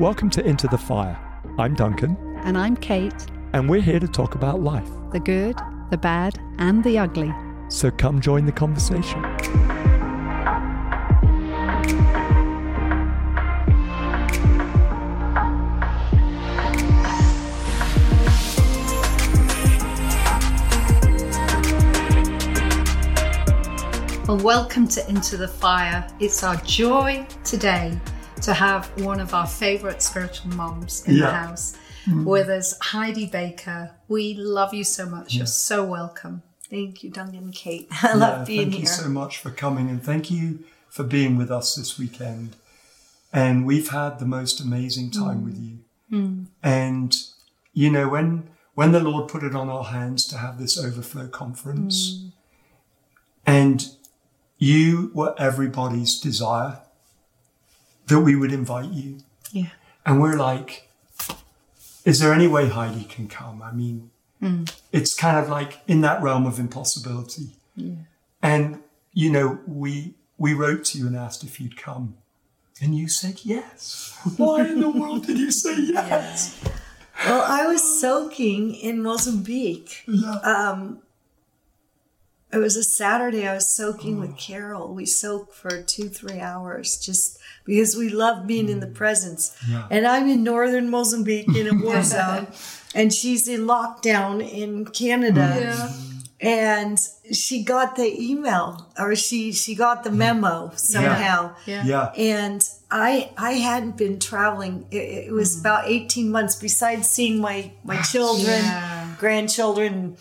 Welcome to Into the Fire. I'm Duncan, And I'm Kate, and we're here to talk about life. the good, the bad, and the ugly. So come join the conversation. Well, welcome to Into the Fire. It's our joy today to have one of our favourite spiritual moms in the Yeah. house mm. with us, Heidi Baker. We love you so much. You're so welcome. Thank you, Duncan and Kate. I love being thank here. Thank you so much for coming and thank you for being with us this weekend. And we've had the most amazing time mm. with you. Mm. And you know, when when the Lord put it on our hands to have this overflow conference, and you were everybody's desire that we would invite you. Yeah. And we're like, is there any way Heidi can come? I mean, it's kind of like in that realm of impossibility. Yeah. And you know, we we wrote to you and asked if you'd come, and you said yes. Why in the world did you say yes? Well, I was soaking in Mozambique. Yeah. Um, it was a Saturday. I was soaking with mm. Carol. We soaked for two, three hours just because we love being in the mm. presence. Yeah. And I'm in northern Mozambique in a war zone, and she's in lockdown in Canada. Mm. And she got the email, or she she got the memo somehow. Yeah. Yeah. and I I hadn't been traveling. It, it was about eighteen months. Besides seeing my my ah, children, Yeah. grandchildren,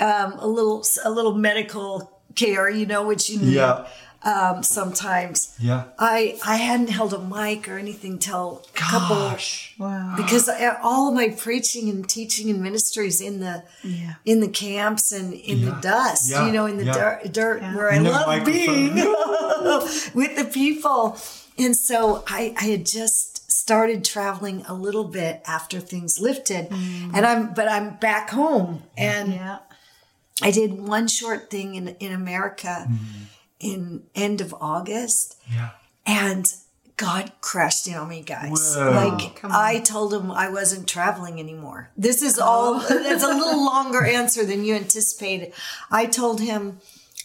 um, a little a little medical care, you know, which you need Yeah. um, sometimes. Yeah. I I hadn't held a mic or anything till a couple Gosh. Wow. because I, all of my preaching and teaching and ministries in the Yeah. in the camps and in the dust, Yeah. you know, in the Yeah. dirt, dirt where I No love microphone. being with the people. And so I, I had just started traveling a little bit after things lifted, and I'm but I'm back home, and Yeah. I did one short thing in in America mm-hmm. in end of August, Yeah. and God crashed in on me, guys. Whoa. Like I told him I wasn't traveling anymore. This is oh. all. It's a little longer answer than you anticipated. I told him,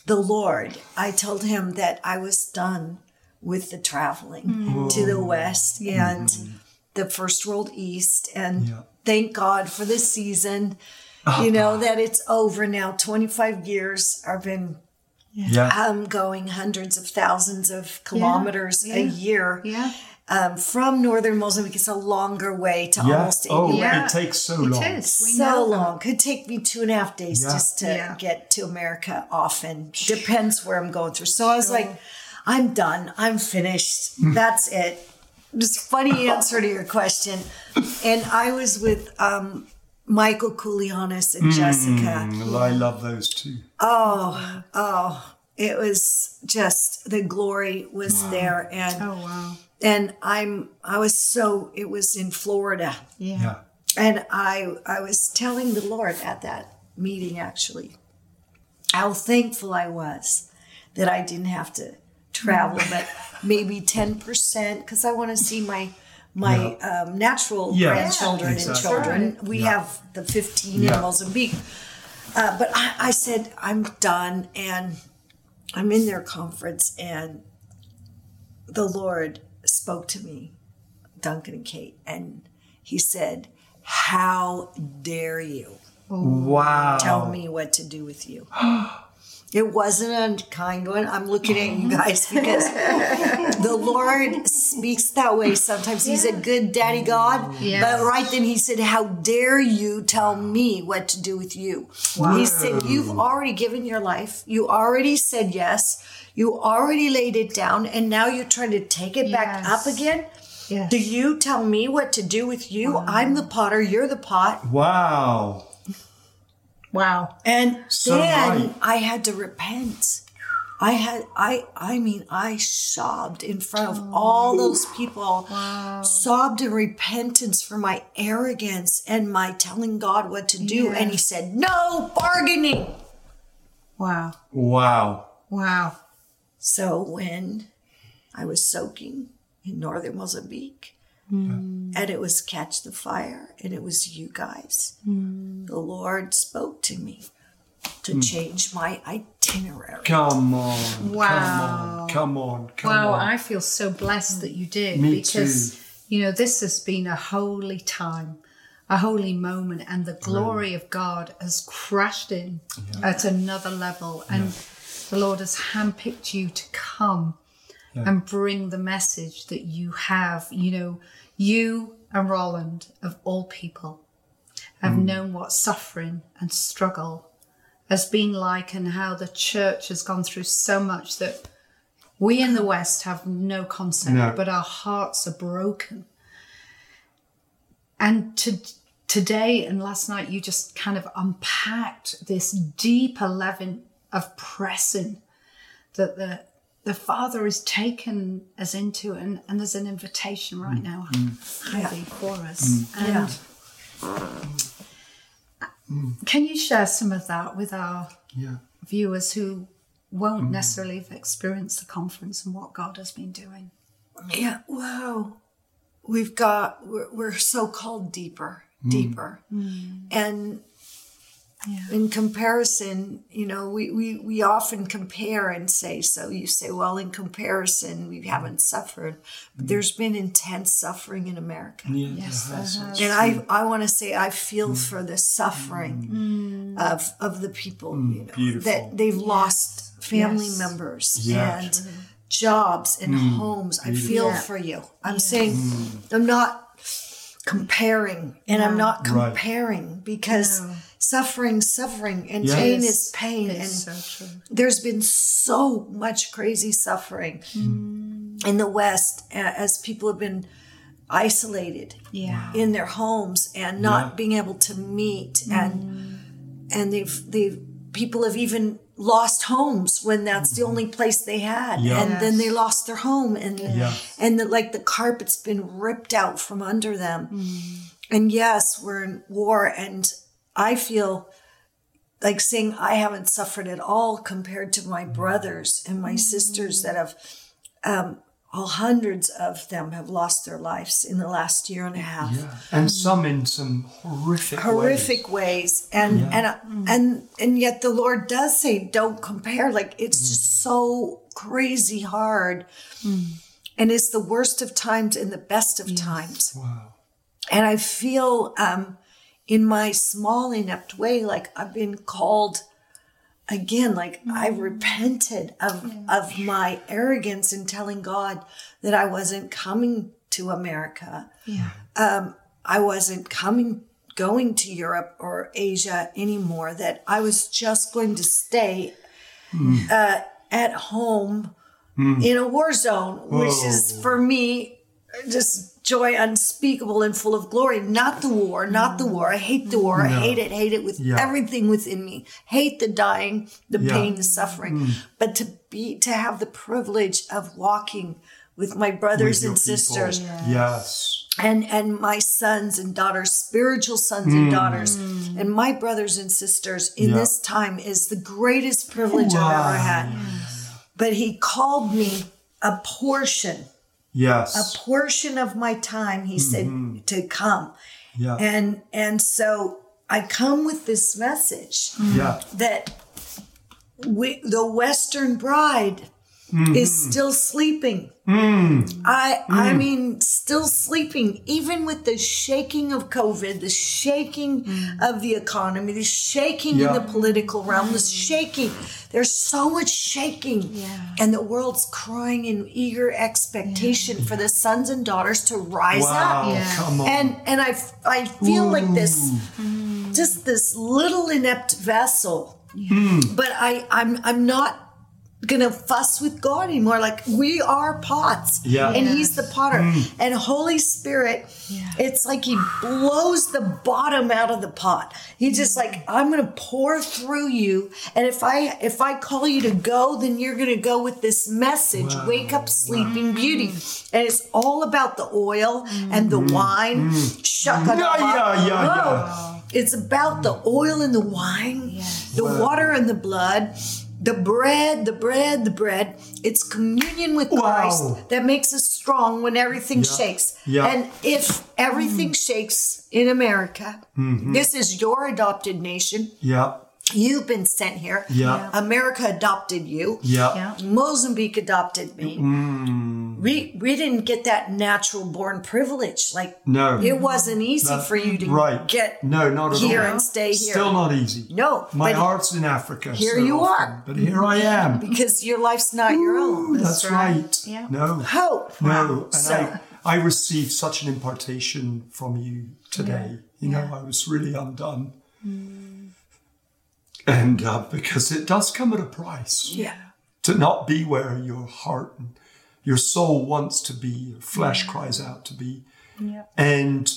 the Lord. I told him that I was done with the traveling mm. to the West and mm-hmm. the First World East, and Yeah. thank God for this season. You know that it's over now. Twenty five years. I've been Yeah. um, going hundreds of thousands of kilometers a yeah. year Yeah. um, from northern Mozambique. It's a longer way to Yeah. almost Oh, anywhere. Yeah. it takes so It long. is. So long. Could take me two and a half days Yeah. just to Yeah. get to America often. Depends where I'm going through. So I was like, I'm done. I'm finished. Mm. That's it. Just funny answer to your question. And I was with um, Michael Koulianos and Jessica. Mm, I love those two. Oh, oh, it was just the glory was there, and Oh wow. and I'm I was so it was in Florida, Yeah. Yeah. and I I was telling the Lord at that meeting actually how thankful I was that I didn't have to travel, but maybe ten percent because I want to see my my um, natural Yeah, grandchildren exactly. and children. We Yeah. have the fifteen Yeah. in Mozambique. Uh, but I, I said, I'm done. And I'm in their conference, and the Lord spoke to me, Duncan and Kate, and he said, How dare you Wow. tell me what to do with you? It wasn't a kind one. I'm looking at you guys because the Lord speaks that way sometimes. He's a good daddy God. Yes. But right then he said, How dare you tell me what to do with you? He said, You've already given your life. You already said yes. You already laid it down. And now you're trying to take it back up again. Yes. Do you tell me what to do with you? I'm the potter, you're the pot. Wow. Wow. And So then right. I had to repent. I had I I mean I sobbed in front of all those people. Wow. Sobbed in repentance for my arrogance and my telling God what to do. And he said, No bargaining. Wow. Wow. Wow. So when I was soaking in northern Mozambique, Mm. and it was catch the fire, and it was you guys. Mm. The Lord spoke to me to mm. change my itinerary. Come on. Wow. Come on. Come on. Come Wow, on. I feel so blessed that you did Me because too. you know this has been a holy time, a holy moment, and the glory of God has crashed in at another level, and the Lord has handpicked you to come and bring the message that you have. You know, you and Rolland of all people have Mm. known what suffering and struggle has been like, and how the church has gone through so much that we in the West have no concept, No. but our hearts are broken. And to, today and last night, you just kind of unpacked this deeper level of pressing that the the Father is taken us into, and, and there's an invitation right mm. now mm. heavy for us. Mm. And can you share some of that with our Yeah. viewers who won't necessarily have experienced the conference and what God has been doing? Yeah, wow. We've got, we're, we're so called deeper, deeper. And Yeah. in comparison, you know, we, we, we often compare and say, so you say, well, in comparison, we haven't suffered. But mm-hmm. there's been intense suffering in America. Yeah. Yes, there has. there has. And I, I want to say I feel mm. for the suffering mm. Mm. of of the people you know, beautiful. that they've lost family Yes. members Yeah. and jobs and homes. I feel Yeah. for you. I'm saying I'm not comparing, and I'm not Right. comparing because No. Suffering, suffering, and Yeah. pain is pain, and so true. there's been so much crazy suffering mm. in the West as people have been isolated Yeah. in their homes and not Yeah. being able to meet mm. and and they've they've people have even lost homes when that's the only place they had Yeah. and then they lost their home and Yeah. and the, like the carpet's been ripped out from under them mm. and yes we're in war and i feel like saying i haven't suffered at all compared to my brothers and my sisters that have um, all hundreds of them have lost their lives in the last year and a half. Yeah. And some in some horrific horrific ways, and and uh, and and yet the lord does say don't compare. Like it's just so crazy hard. And it's the worst of times and the best of times. Wow. and i feel um in my small inept way like i've been called again like i repented of of my arrogance in telling god that i wasn't coming to america. Yeah. um, I wasn't coming, going to Europe or Asia anymore, that I was just going to stay uh, at home in a war zone, which is for me just joy unspeakable and full of glory. Not the war, not the war. I hate the war. I hate it, hate it with Yeah. everything within me. Hate the dying, the Yeah. pain, the suffering. Hmm. But to be, to have the privilege of walking with my brothers With and sisters people. Yes. and and my sons and daughters spiritual sons and hmm. daughters and my brothers and sisters in this time is the greatest privilege i've ever had but he called me a portion Yes. a portion of my time he said mm-hmm. to come yeah. and and so i come with this message yeah. that we, the Western bride Mm-hmm. is still sleeping. Mm-hmm. I I mm-hmm. mean, still sleeping, even with the shaking of COVID, the shaking mm. of the economy, the shaking Yeah. in the political realm, the mm. shaking. There's so much shaking, and the world's crying in eager expectation for the sons and daughters to rise up Wow. Yeah. Come on. and and I I feel like this, just this little inept vessel. Mm. But I I'm I'm not gonna fuss with God anymore. Like we are pots, Yeah. and He's the potter. Mm. And Holy Spirit, it's like He blows the bottom out of the pot. He's just mm. like I'm gonna pour through you, and if I if I call you to go, then you're gonna go with this message. Wake up, sleeping beauty, mm. and it's all about the oil and the wine. Shaka Yeah, yeah, yeah, yeah. It's about the oil and the wine, the water and the blood, The bread, the bread, the bread. It's communion with Wow. Christ that makes us strong when everything Yeah. shakes. Yeah. And if everything shakes in America, Mm-hmm. this is your adopted nation. Yeah. You've been sent here. Yeah. America adopted you. Yeah. Yeah. Mozambique adopted me. Mm. We we didn't get that natural born privilege. Like No. it wasn't easy That- for you to right. get No, not at here all. and stay here. Still not easy. No, My heart's in Africa. Here so you often, are. But here I am. because your life's not your own. That's, right. right. Yeah. No. Hope. No. And So- I, I received such an impartation from you today. You know, I was really undone. And uh, because it does come at a price. Yeah. to not be where your heart and your soul wants to be, your flesh mm. cries out to be. Yeah. And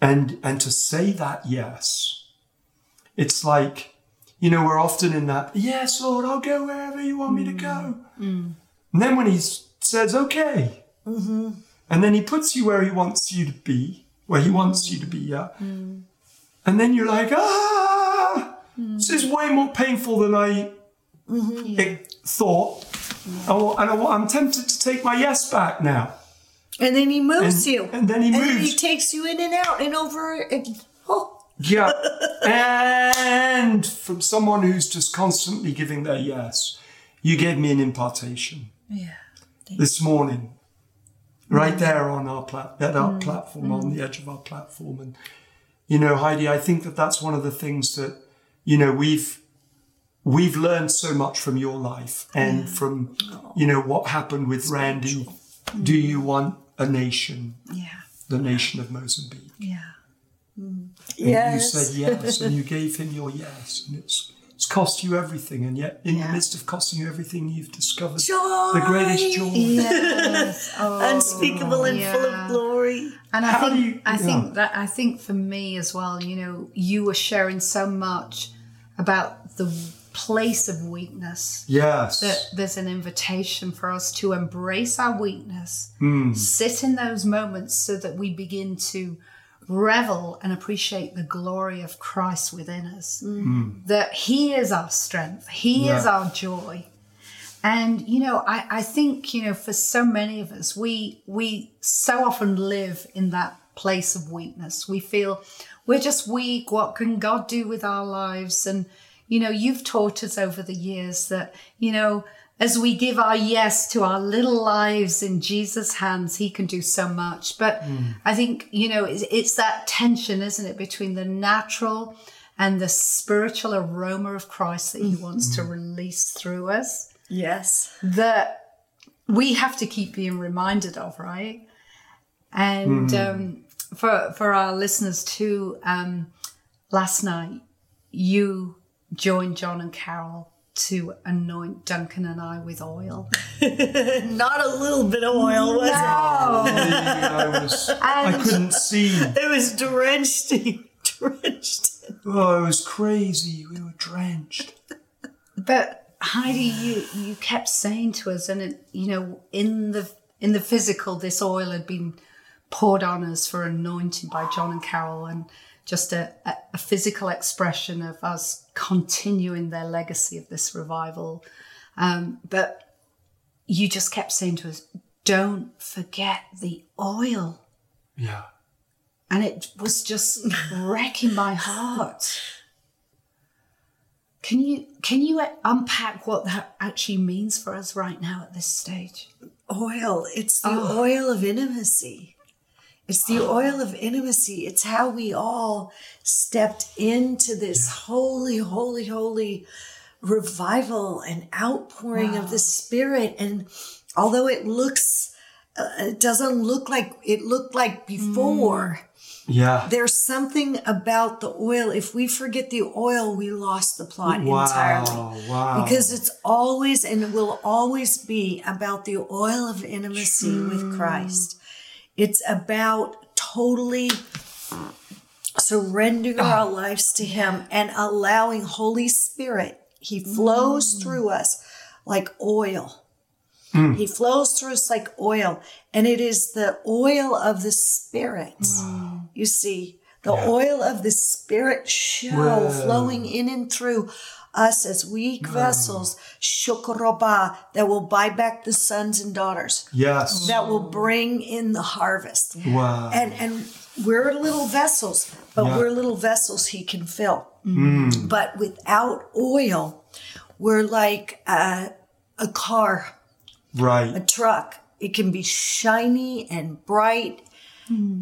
and and to say that yes. It's like, you know, we're often in that, yes, Lord, I'll go wherever you want me to mm. go. Mm. And then when he says, okay, mm-hmm. and then he puts you where he wants you to be, where he wants you to be, yeah. And then you're like, ah, Mm. this is way more painful than I mm-hmm, it thought, oh, and I, am tempted to take my yes back now. And then he moves And- you. and then he moves. And he takes you in and out and over and oh Yeah. and from someone who's just constantly giving their yes, you gave me an impartation yeah. this morning, right mm. there on our plat- at our mm, platform, on the edge of our platform. And, you know, Heidi, I think that that's one of the things that, you know, we've, we've learned so much from your life and mm. from, you know, what happened with Randy. Do you want a nation, Yeah. the nation of Mozambique? Yeah. Mm. And Yes. you said yes, and you gave him your yes, and it's it's cost you everything, and yet in the midst of costing you everything, you've discovered Joy. the greatest joy. Yes. Oh, Unspeakable and full of glory. And I How think do you- I yeah. think that I think for me as well, you know, you were sharing so much about the place of weakness. Yes, That there's an invitation for us to embrace our weakness, Hmm. sit in those moments so that we begin to revel and appreciate the glory of Christ within us. That He is our strength, He is Hmm. Our joy. And you know, I, I think, you know, for so many of us, we we so often live in that place of weakness. We feel we're just weak. What can God do with our lives? And you know, you've taught us over the years that, you know, as we give our yes to our little lives in Jesus' hands, He can do so much. But I think, you know, it's, it's that tension, isn't it, between the natural and the spiritual aroma of Christ that He wants to release through us Yes. that we have to keep being reminded of, right? And um, for for our listeners too, um, last night you joined John and Carol to anoint Duncan and I with oil. Not a little bit of oil, was I was, I couldn't see. it? It was drenched. drenched. Oh, it was crazy. We were drenched. But Heidi, you you kept saying to us, and it, you know, in the in the physical, this oil had been poured on us for anointing by John and Carol, and just a, a, a physical expression of us continuing their legacy of this revival. Um, but you just kept saying to us, "Don't forget the oil," Yeah. and it was just wrecking my heart. Can you can you unpack what that actually means for us right now at this stage? Oil. It's the Oh. oil of intimacy. It's the oil of intimacy. It's how we all stepped into this holy, holy, holy revival and outpouring of the Spirit. And although it looks, uh, it doesn't look like it looked like before. Yeah. There's something about the oil. If we forget the oil, we lost the plot Wow. entirely. Wow. Because it's always and will always be about the oil of intimacy with Christ. It's about totally surrendering ah. our lives to Him and allowing Holy Spirit. He flows mm. through us like oil. Hmm. He flows through us like oil, and it is the oil of the Spirit. Mm. You see, the oil of the Spirit show Wow. flowing in and through us as weak vessels, shokoroba, that will buy back the sons and daughters, Yes. that will bring in the harvest. Wow. And and we're little vessels, but Yeah. we're little vessels he can fill. Mm. But without oil, we're like a, a car, Right. a truck. It can be shiny and bright.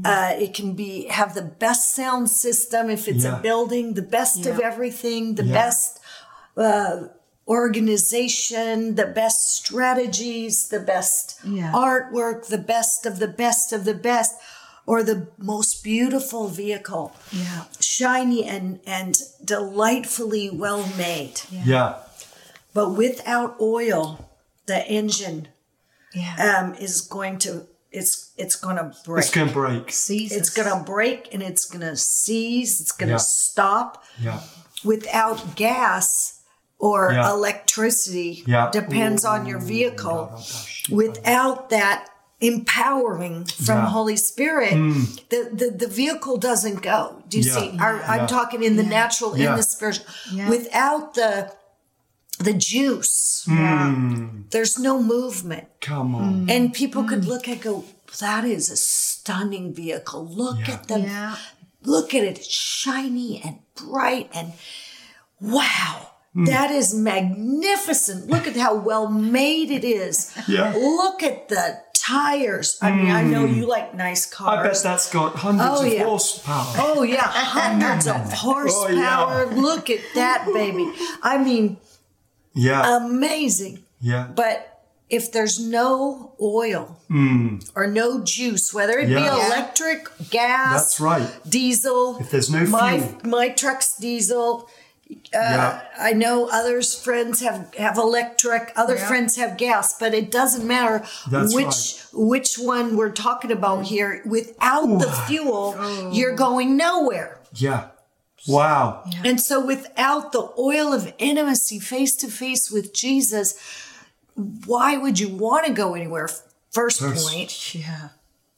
Uh, it can be have the best sound system if it's Yeah. a building, the best of everything, the Yeah. best uh, organization, the best strategies, the best Yeah. artwork, the best of the best of the best, or the most beautiful vehicle, Yeah. shiny and and delightfully well made. Yeah. But without oil, the engine Yeah. um, is going to it's it's going to break. It's going to break. Seasons. It's going to break and it's going to seize. It's going to Yeah. stop. Yeah. Without gas or Yeah. electricity, Yeah. depends on your vehicle. Ooh. Without that empowering from Yeah. Mm. Holy Spirit, the, the the vehicle doesn't go. Do you Yeah. see? Our- I'm talking in the natural, Yeah. in the spiritual. Yeah. Without the the juice, Mm. there's no movement. Come on. And people could look at and go, that is a stunning vehicle. Look Yeah. at the Yeah. look at it. It's shiny and bright and wow. That is magnificent. Look at how well made it is. Yeah. Look at the tires. I mean, I know you like nice cars. I bet that's got hundreds Oh, of yeah. horsepower. Oh yeah, hundreds of horsepower. Look at that baby. I mean, Yeah. amazing. yeah. But if there's no oil or no juice, whether it be Hmm. Electric, gas, That's right. diesel, If there's no my fuel. my truck's diesel. Uh, yeah. I know others friends have have electric, other Yeah. friends have gas, but it doesn't matter That's which which one we're talking about here. Without the fuel, oh. you're going nowhere. Yeah. Wow. And so, without the oil of intimacy face to face with Jesus, why would you want to go anywhere? First First. point, Yeah.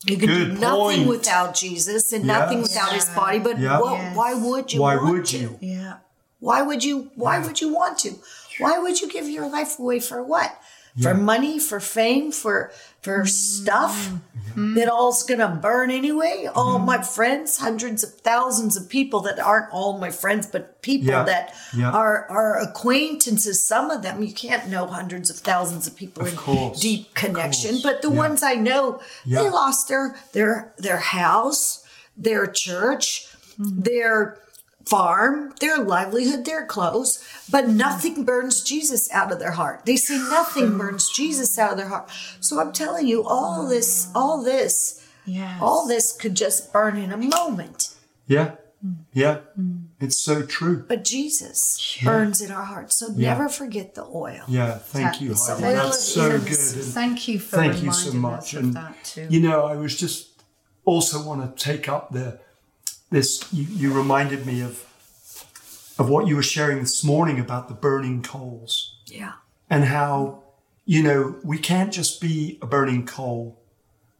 you can do nothing point. without Jesus and nothing Yes. without His body. But Yeah. what, Yes. why would you? Why want would to? you? Yeah. Why would you? Why would you want to? Why would you give your life away for what? For money, for fame, for for mm. stuff mm-hmm. that all's gonna burn anyway. All Mm-hmm. my friends, hundreds of thousands of people that aren't all my friends, but people Yeah. that Yeah. are are acquaintances. Some of them you can't know hundreds of thousands of people in course, deep connection, but the Yeah. ones I know, Yeah. they lost their their their house, their church, mm-hmm. their farm, their livelihood, their clothes, but nothing burns Jesus out of their heart. They say nothing burns Jesus out of their heart. So I'm telling you, all this, all this, Yes. all this could just burn in a moment. Yeah. Hmm. Yeah. Hmm. It's so true. But Jesus burns in our hearts. So Yeah. never forget the oil. Yeah. Thank you, It's Heidi. oil That's of so good. And Thank you for thank you reminding so much. us of And that too. you know, I was just also want to take up the this. You, you reminded me of of what you were sharing this morning about the burning coals Yeah. and how you know we can't just be a burning coal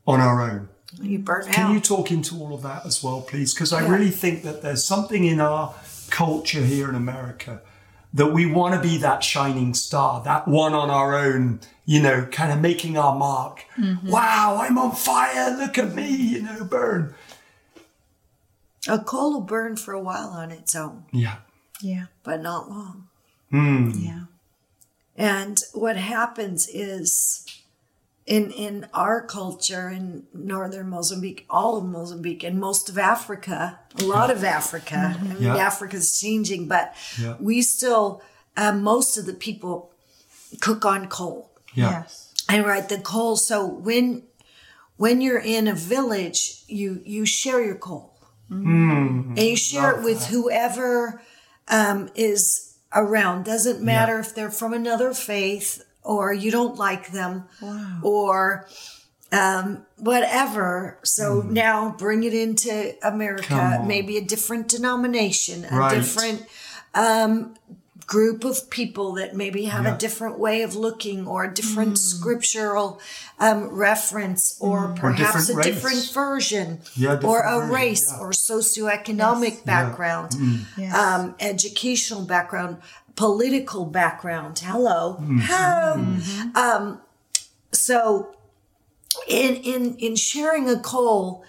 on our own. You burn Can out. you talk into all of that as well, please? Because I really think that there's something in our culture here in America that we want to be that shining star, that one on our own, you know, kind of making our mark. Mm-hmm. Wow, I'm on fire. Look at me, you know, burn. A coal will burn for a while on its own, Yeah. yeah. but not long. Yeah. And what happens is in in our culture in northern Mozambique, all of Mozambique and most of Africa, a lot of Africa. I mean Yeah. Africa's changing, but Yeah. we still uh, most of the people cook on coal. Yeah. Yes. And right, the coal. So when when you're in a village, you you share your coal, and you share it with whoever um, is around. Doesn't matter if they're from another faith or you don't like them, or um, whatever. So now bring it into America. Maybe a different denomination, a Right. different um, group of people that maybe have Yeah. a different way of looking or a different scriptural um, reference or perhaps different a race. different version Yeah, or different a version, race yeah. or socioeconomic background, Yes. um, educational background, political background. Hello. Hello. Um, so in in in sharing a coal,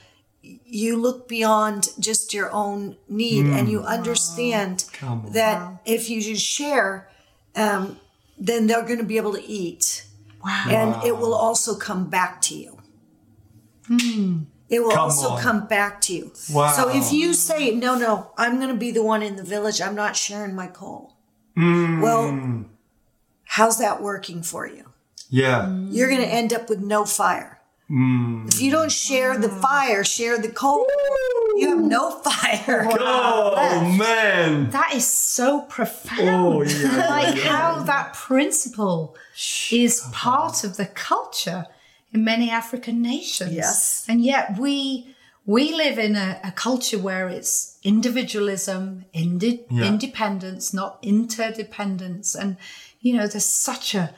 you look beyond just your own need and you understand Come on. that if you just share, um, then they're going to be able to eat. Wow. And it will also come back to you. It will Come also on. come back to you. Wow. So if you say, no, no, I'm going to be the one in the village, I'm not sharing my coal. Mm. Well, how's that working for you? Yeah. You're going to end up with no fire. Mm. If you don't share the fire, share the coal, you have no fire. Oh man. That is so profound. Oh, yeah, like yeah, how that principle is part of the culture in many African nations. Yes. And yet we we live in a, a culture where it's individualism, indi- Yeah. independence, not interdependence. And you know, there's such a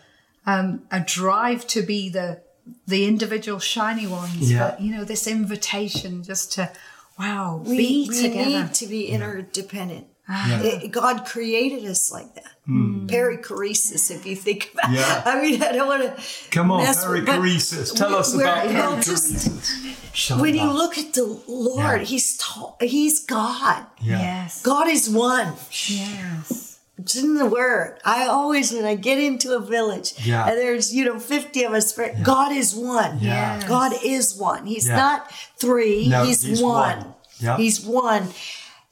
um, a drive to be the the individual shiny ones. Yeah. But you know, this invitation just to wow, We, be we together. need to be interdependent. Ah. Yeah. It- God created us like that. Hmm. Perichoresis, if you think about Yeah. I mean, I don't want to. Come on, mess with- perichoresis. Tell us about well, just- perichoresis. When you look at the Lord, Yeah. He's ta- He's God. yeah. Yes. God is one. Yes. It's in the word. I always, when I get into a village, Yeah. and there's you know fifty of us, God is one. Yeah. Yes. God is one. He's Yeah. not three. No, he's, he's one. one. Yeah. He's one.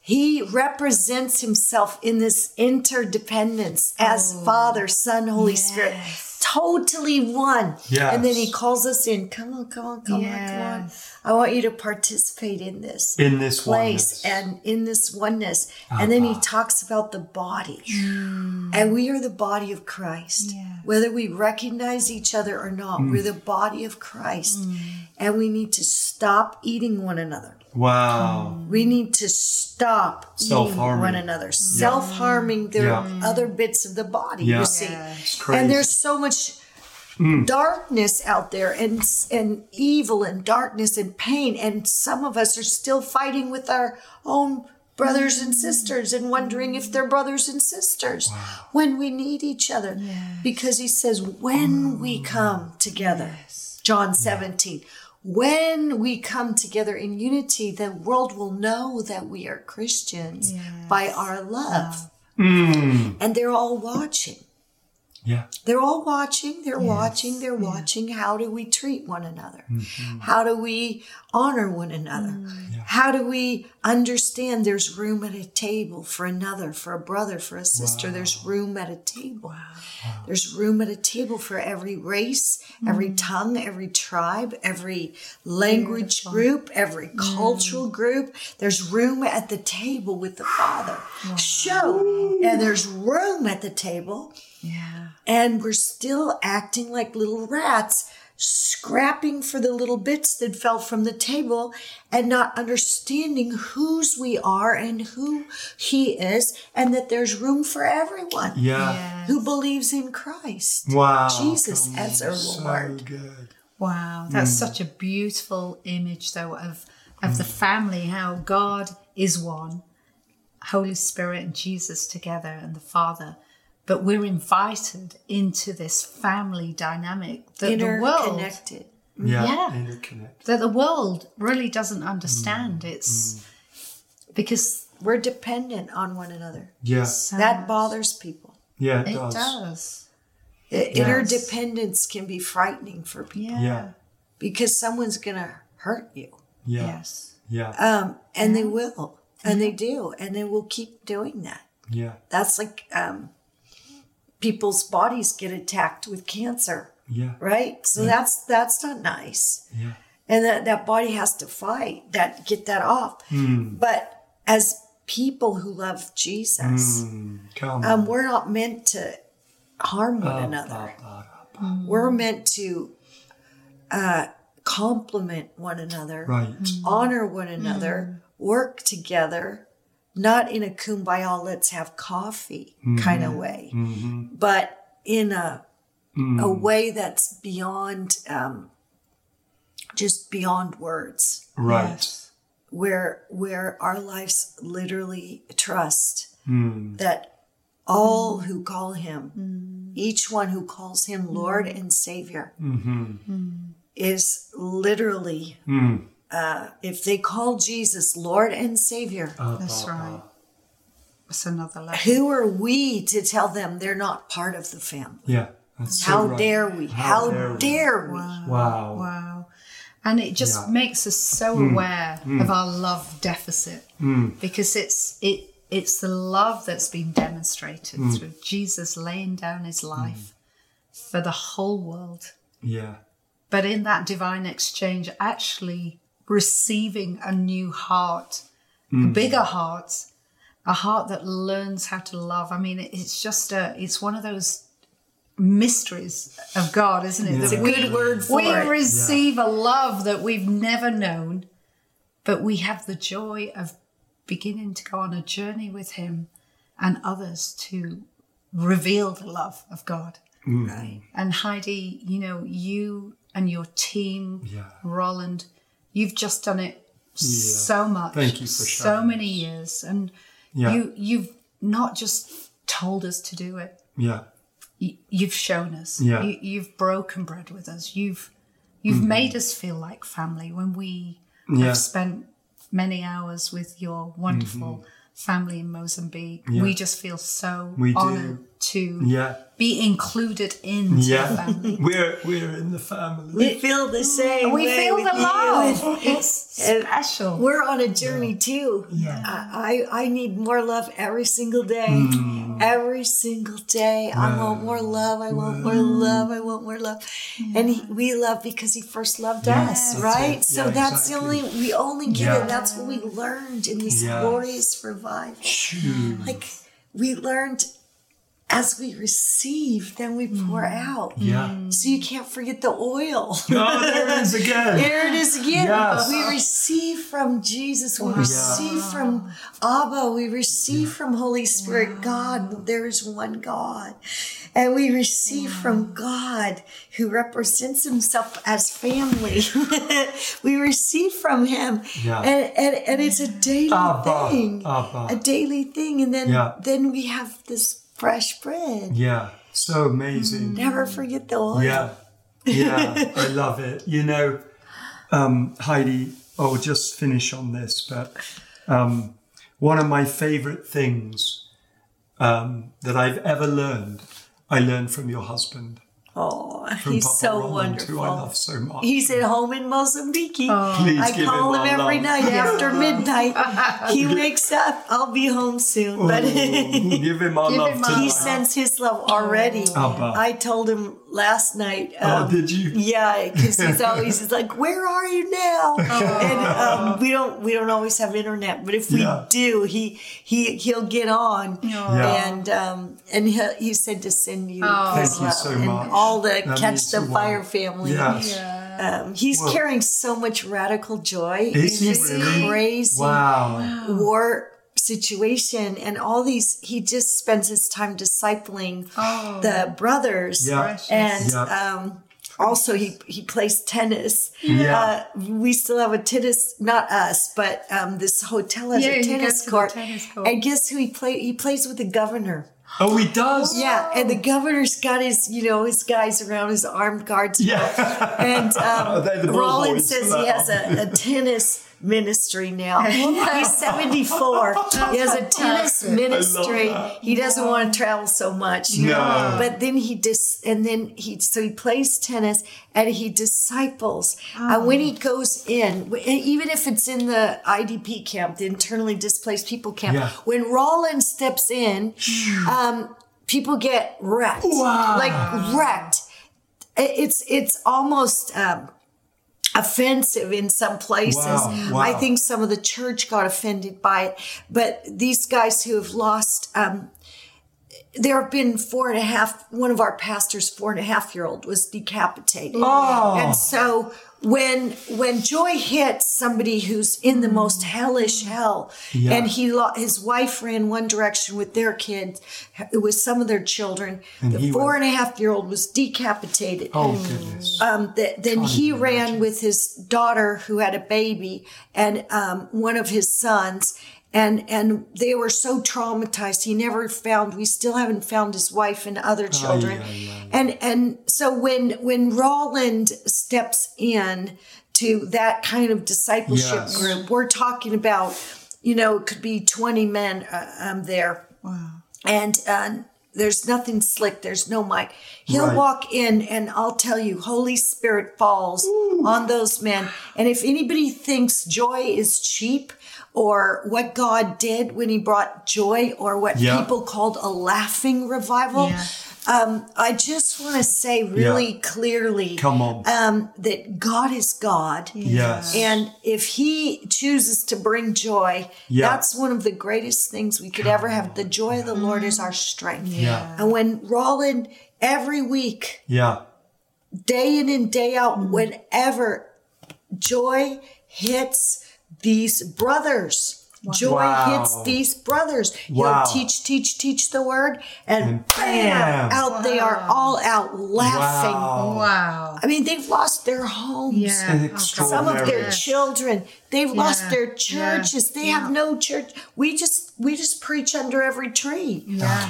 He represents himself in this interdependence as oh. Father, Son, Holy Spirit. Totally one. Yes. And then he calls us in. Come on, come on, come on, come on. Yes. I want you to participate in this In this place oneness. and in this oneness. And then he talks about the body. Mm. And we are the body of Christ. Yeah. Whether we recognize each other or not, we're mm. the body of Christ. Mm. And we need to stop eating one another. Wow. We need to stop eating Self-harming. one another, self harming the Yeah. other bits of the body, Yeah. you see. It's crazy. And there's so much darkness out there and and evil and darkness and pain. And some of us are still fighting with our own brothers and sisters and wondering if they're brothers and sisters when we need each other. Because he says when we come together John 17 when we come together in unity the world will know that we are Christians by our love. Mm. and they're all watching Yeah. they're all watching, they're watching, they're watching. How do we treat one another? Mm-hmm. How do we honor one another? Mm. How do we understand there's room at a table for another, for a brother, for a sister? There's room at a table. There's room at a table for every race, every mm. tongue, every tribe, every language group, every mm. cultural group. There's room at the table with the Father. Show. And there's room at the table Yeah. And we're still acting like little rats, scrapping for the little bits that fell from the table and not understanding whose we are and who He is, and that there's room for everyone Yeah. who believes in Christ. Wow. Jesus Come as on. our So Lord. good. Wow, that's mm. such a beautiful image, though, of of the family. How God is one, Holy Spirit and Jesus together, and the Father. But we're invited into this family dynamic that the world Interconnected. Yeah. Yeah. Interconnect. that the world really doesn't understand. It's because We're dependent on one another. Yeah. so That much- bothers people. Yeah. It, It does. does. I- Interdependence can be frightening for people Yeah. Yeah. because someone's going to hurt you. Yeah. Yes. Yeah. Um, and they will, and they do, and they will keep doing that. yeah. That's like um, people's bodies get attacked with cancer, Yeah. right? So that's that's not nice, Yeah. and that that body has to fight that get that off. Hmm. But as people who love Jesus, Mm. Um, we're not meant to harm one another. We're meant to uh, compliment one another, Right. honor one another, work together, not in a kumbaya, let's have coffee kind of mm-hmm. way, mm-hmm. but in a a mm. way that's beyond um, just beyond words, Right. where where our lives literally trust Mm. that all who call him, mm. each one who calls him Lord mm. and Savior, mm-hmm. is literally, uh, if they call Jesus Lord and Savior, uh, uh, That's uh. right. It's another level. who are we to tell them they're not part of the family? Yeah. That's so How right. dare we? How, dare we. dare we? Wow. Wow. And it just Yeah. makes us so mm. aware mm. of our love deficit mm. because it's it it's the love that's been demonstrated through Jesus laying down his life for the whole world. Yeah. But in that divine exchange, actually receiving a new heart, a hmm. bigger heart, a heart that learns how to love. I mean, it's just a, it's one of those mysteries of God, isn't it? It's That a we, good word for we it. receive a love that we've never known, but we have the joy of beginning to go on a journey with Him and others to reveal the love of God. Hmm. Right. And Heidi, you know, you and your team, Yeah. Rolland, you've just done it so much. Thank you for so many years, and Yeah. you you've not just told us to do it. Yeah. You, you've shown us. Yeah. You, you've broken bread with us. You've you've made us feel like family when we Mm-hmm. Yeah. have spent many hours with your wonderful family in Mozambique. Mm-hmm. Yeah. We just feel so We do. Honored to Yeah. be included into the Yeah. family. We're we're in the family. We feel the same. We way feel with the love. It's And special. We're on a journey too. Yeah. I, I I need more love every single day. Hmm. Every single day. I want more love. I want more love. I want more love. And he, we love because he first loved Yeah, us, right? it. So Yeah, that's the only we only get Yeah. it. That's what we learned in this Yeah. glorious revival. Like we learned as we receive, then we pour mm. out. Yeah. So you can't forget the oil. Oh, there it is again. There it is again. Yes. We receive from Jesus. We receive from Abba. We receive from Holy Spirit. God, there is one God. And we receive from God who represents himself as family. we receive from him. Yeah. And, and, and it's a daily Abba, thing. Abba. A daily thing. And then, Yeah. then we have this fresh bread. Yeah. So amazing. Never forget the oil. Yeah. Yeah. I love it. You know, um, Heidi, I'll just finish on this, but um, one of my favorite things um, that I've ever learned, I learned from your husband. Oh, From he's Papa so Rolland, wonderful. who I love so much. He's at home in Mozambique. Oh. Please I give call him, him our every love. night after midnight. he wakes up. I'll be home soon, oh, but Ooh, give him our Give love him our tonight. he sends his love already. Abba. I told him last night. oh, um, did you? yeah, because he's always he's like, "Where are you now?" And um, we don't we don't always have internet, but if we Yeah. do, he he he'll get on, Yeah. and um, and he, he said to send you Oh. his Thank you love so and much. all the That catch the the fire world. family. Yes. Um, he's Well- carrying so much radical joy Is in he this really? crazy Wow. war situation and all these he just spends his time discipling the brothers Yeah. And Yeah. um also he he plays tennis Yeah. uh, we still have a tennis not us but um this hotel has Yeah, a tennis court. tennis court. and guess who he play he plays with the governor Oh, he does? yeah, and the governor's got his, you know, his guys around his armed guards. Yeah. And um, They're the ball Rolland says he has a, a tennis ministry now. He's 74. He has a tennis ministry. He doesn't want to travel so much. No. But then he just, and then he, so he plays tennis and he disciples. And when he goes in, even if it's in the IDP camp, the internally displaced people camp, Yeah. when Rolland steps in, um, people get wrecked, Wow. like wrecked. It's it's almost um, offensive in some places. Wow, wow. I think some of the church got offended by it, but these guys who have lost. Um, there have been four and a half. One of our pastors' four and a half year old was decapitated, Oh. and so when when joy hits somebody who's in the most hellish hell Yeah. and he lo- his wife ran one direction with their kids it was some of their children And the he four went- and a half year old was decapitated Oh goodness. um, th- then he ran imagine. with his daughter who had a baby and um, one of his sons and and they were so traumatized he never found we still haven't found his wife and other children ay, ay. and and so when when Rolland steps in to that kind of discipleship Yes. group we're talking about you know it could be 20 men uh, um, there wow. and uh, there's nothing slick there's no mic he'll Right. walk in and i'll tell you holy spirit falls on those men and if anybody thinks joy is cheap or what god did when he brought joy or what Yeah. people called a laughing revival Yeah. Um, i just want to say really clearly Come on. um, that god is god yes. and if he chooses to bring joy, Yeah. that's one of the greatest things we could ever have. The joy of the Lord is our strength. Yeah. And when Rolland, every week, yeah. day in and day out, whenever joy hits these brothers, joy Wow. hits these brothers. Wow. He'll teach, teach, teach the word, and, And bam, bam. out they are all out laughing. Wow. Wow. I mean, they've lost their homes. Yeah. It's Oh, God. Some of their Extraordinary. children, they've lost Yeah. their Yeah. churches. They have no church. We just we just preach under every tree. Yeah.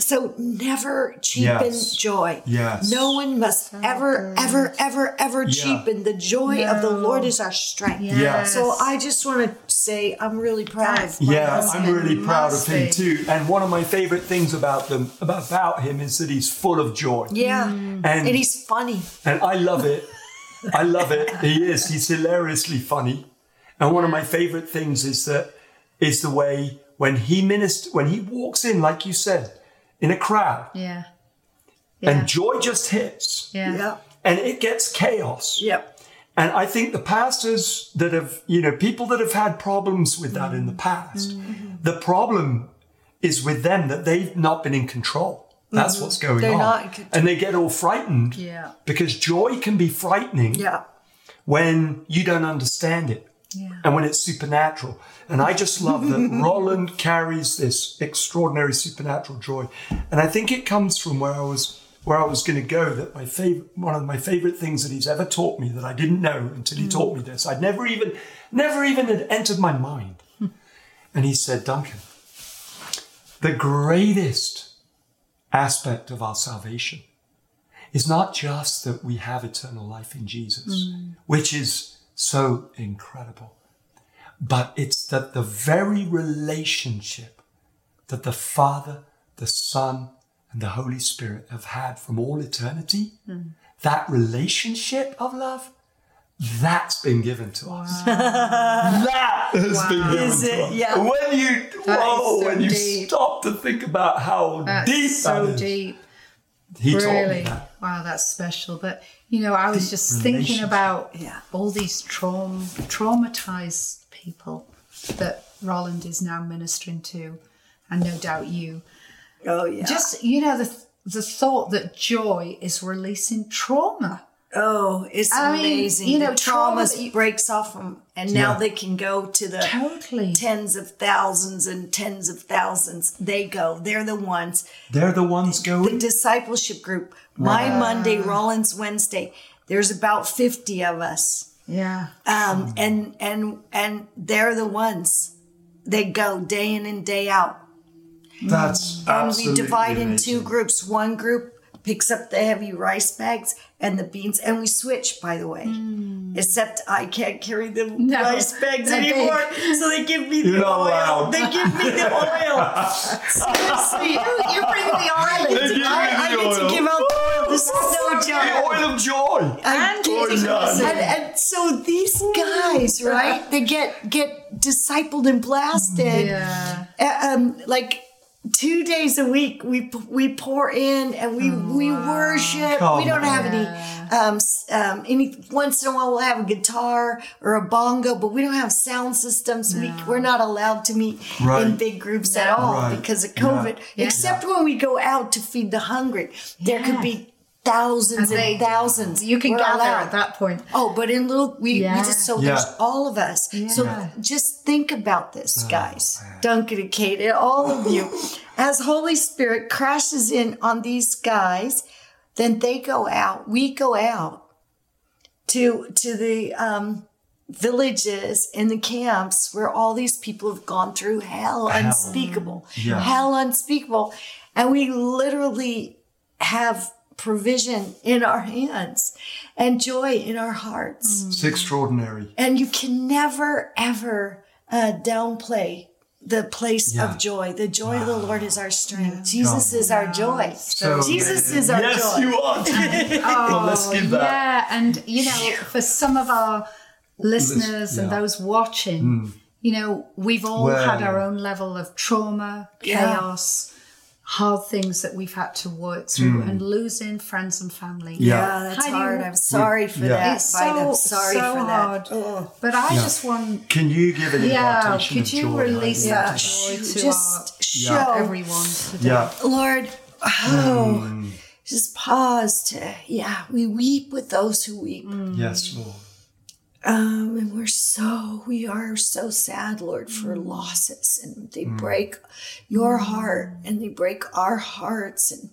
So never cheapen Yes. joy. Yes. No one must ever, ever, ever, ever Yeah. cheapen. The joy of the Lord is our strength. Yeah. So I just want to say I'm really proud of my Yeah, husband. I'm really proud of him be. too. And one of my favorite things about them about, about him is that he's full of joy. Yeah. Mm. And And he's funny. and I love it. I love it. He is. He's hilariously funny. And one of my favorite things is that is the way when he minister when he walks in, like you said, in a crowd, Yeah. Yeah. and joy just hits, yeah. Yeah. and it gets chaos. Yep. And I think the pastors that have, you know, people that have had problems with that in the mm-hmm. past, mm-hmm. the problem is with them that they've not been in control. That's mm-hmm. what's going They're on. not in control. And they get all frightened Yeah. because joy can be frightening Yeah. when you don't understand it Yeah. and when it's supernatural. And I just love that Rolland carries this extraordinary supernatural joy. And I think it comes from where I was where I was going to go that my favorite one of my favorite things that he's ever taught me that I didn't know until he mm. taught me this. I'd never even never even had entered my mind. And he said, Duncan, the greatest aspect of our salvation is not just that we have eternal life in Jesus, mm. which is so incredible, but it's that the very relationship that the Father, the Son, and the Holy Spirit have had from all eternity, mm. that relationship of love, that's been given to us. that has been given Is to it? us. Yeah. When you, That whoa, so when you stop to think about how deep so that is, deep. he taught me Really? that. Wow, that's special. But you know, I was just thinking about Yeah. all these traum traumatized people that Rolland is now ministering to, and no doubt you. Oh yeah. Just you know the the thought that joy is releasing trauma. Oh, it's I mean, amazing. you the know, trauma trauma you- breaks off them, and now Yeah. they can go to the Totally. tens of thousands and tens of thousands. They go. They're the ones. They're the ones going. The discipleship group. My Monday, Rolland's Wednesday. There's about fifty of us, Yeah. um, and and and they're the ones. They go day in and day out. That's And we absolutely divide in two groups. One group picks up the heavy rice bags and the beans, and we switch, by the way. Except I can't carry the No, rice bags they're big. anymore, so they give me You're the not oil. allowed. They give me the oil. Seriously, you, you bring the oil They in. give you I, I the get to oil. give out the oil. This is no The oil of joy. And Jesus. yeah. And, and so these guys, right? They get get discipled and blasted. Yeah. Uh, um, like two days a week we we pour in and we we worship. We don't have on. any um, um any once in a while we'll have a guitar or a bongo but we don't have sound systems. We, we're not allowed to meet in big groups at all Right. because of covid Yeah. except when we go out to feed the hungry. There could be thousands and, they- thousands. You can gather allowed. at that point. Oh, but in little we, we just so Yeah. there's all of us. So Yeah. just think about this, Oh, guys. Duncan and Kate, and all of you. As Holy Spirit crashes in on these guys, then they go out. We go out to to the um, villages and the camps where all these people have gone through hell, unspeakable, Yeah. hell unspeakable, and we literally have provision in our hands and joy in our hearts. It's extraordinary. And you can never, ever uh, downplay the place Yeah. of joy. The joy of the Lord is our strength. Jesus is our joy. So Jesus amazing. is our yes, joy. you are. well, let's give that. Yeah, and you know, for some of our listeners and yeah. Hmm. those watching, you know, we've all Well, had our own level of trauma, Yeah. chaos, hard things that we've had to work through, and losing friends and family. Yeah. Yeah, that's Heidi, hard. I'm sorry for Yeah. that. It's Fight. I'm so, sorry so for hard. that. Oh. But I just want, Can you give an yeah, could you joy? release Heidi? that Yeah. joy to Just show everyone today? Yeah. Lord, oh, Hmm. just pause to, yeah, we weep with those who weep. Yes, Lord. Um, and we're so, we are so sad, Lord, for losses and they break your heart and they break our hearts. And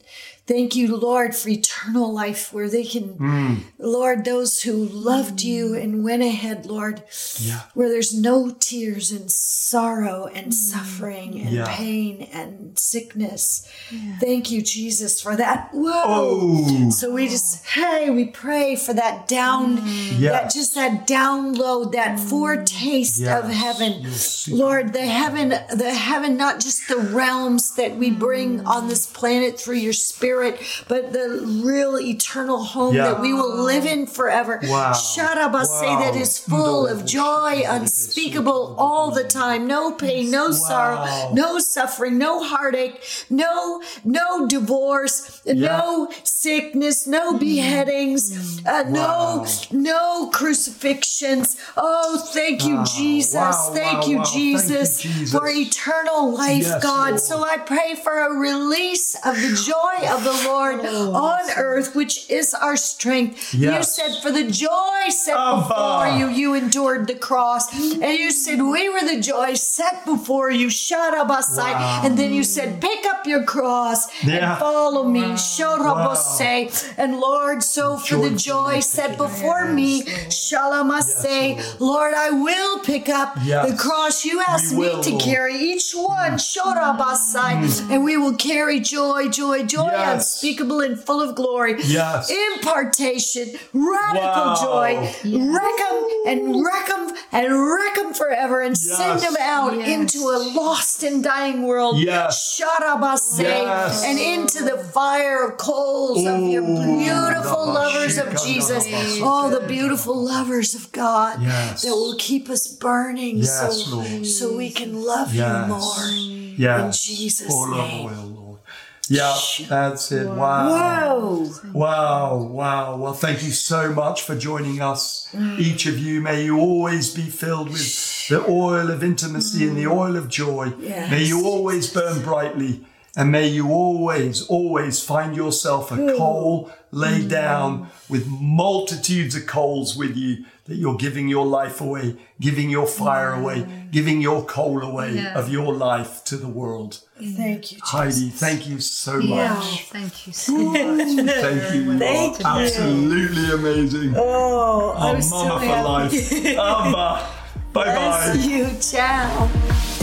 thank you, Lord, for eternal life where they can, mm. Lord, those who loved you and went ahead, Lord, Yeah. where there's no tears and sorrow and mm. suffering and Yeah. pain and sickness. Thank you, Jesus, for that. Whoa. Oh. So we just, hey, we pray for that down, mm. Yes. that just that download, that foretaste Yes. of heaven. Yes. Lord, the heaven, the heaven, not just the realms that we bring on this planet through your spirit, but the real eternal home Yeah. that we will live in forever. Wow. Sharabase Wow. that is full of joy, unspeakable all the time. No pain, no sorrow, no suffering, no heartache, no no divorce, no sickness, no beheadings, uh, no no crucifixions. Oh, thank you, Jesus. Wow, thank, wow, you, wow. Thank you, Jesus, Jesus. for eternal life, Yes, God. Lord. So I pray for a release of the joy of the Lord oh, on earth, which is our strength. You said, For the joy set Abba. before you, you endured the cross. And you said, We were the joy set before you. Sharabasai. Wow. And then you said, Pick up your cross Yeah. and follow me. Sharabasai. And Lord, so for the joy set before me, Shalamase. Yes, Lord, I will pick up Yes. the cross you asked We me will, to Lord. carry. Each one, mm. Shorabasai. Mm. And we will carry joy, joy, joy, Yes. Unspeakable and full of glory. Yes. Impartation, radical Wow. joy. Wreck them and wreck them and wreck them forever and send them out Yes. into a lost and dying world. Yes. Sharabase. Yes. And into the fire of coals of your Ooh. beautiful lovers of Jesus. Oh, the beautiful lovers of God Yes. that will keep us burning Yes, so, Lord. so we can love Yes. you more. Yes. In Jesus' Full of name. Yeah, that's it. Wow. Whoa. Wow, wow. Well, thank you so much for joining us, each of you. May you always be filled with the oil of intimacy and the oil of joy. Yes. May you always burn brightly. And may you always, always find yourself a hmm. coal laid hmm. down with multitudes of coals with you that you're giving your life away, giving your fire hmm. away, giving your coal away Yeah. of your life to the world. Thank you, Jesus. Heidi, thank you so Yeah, much. thank you so much. Thank you. You Thank are you. absolutely amazing. Oh, Our I'm so mama for happy. life. Abba. Bye bye. Bless you. Ciao.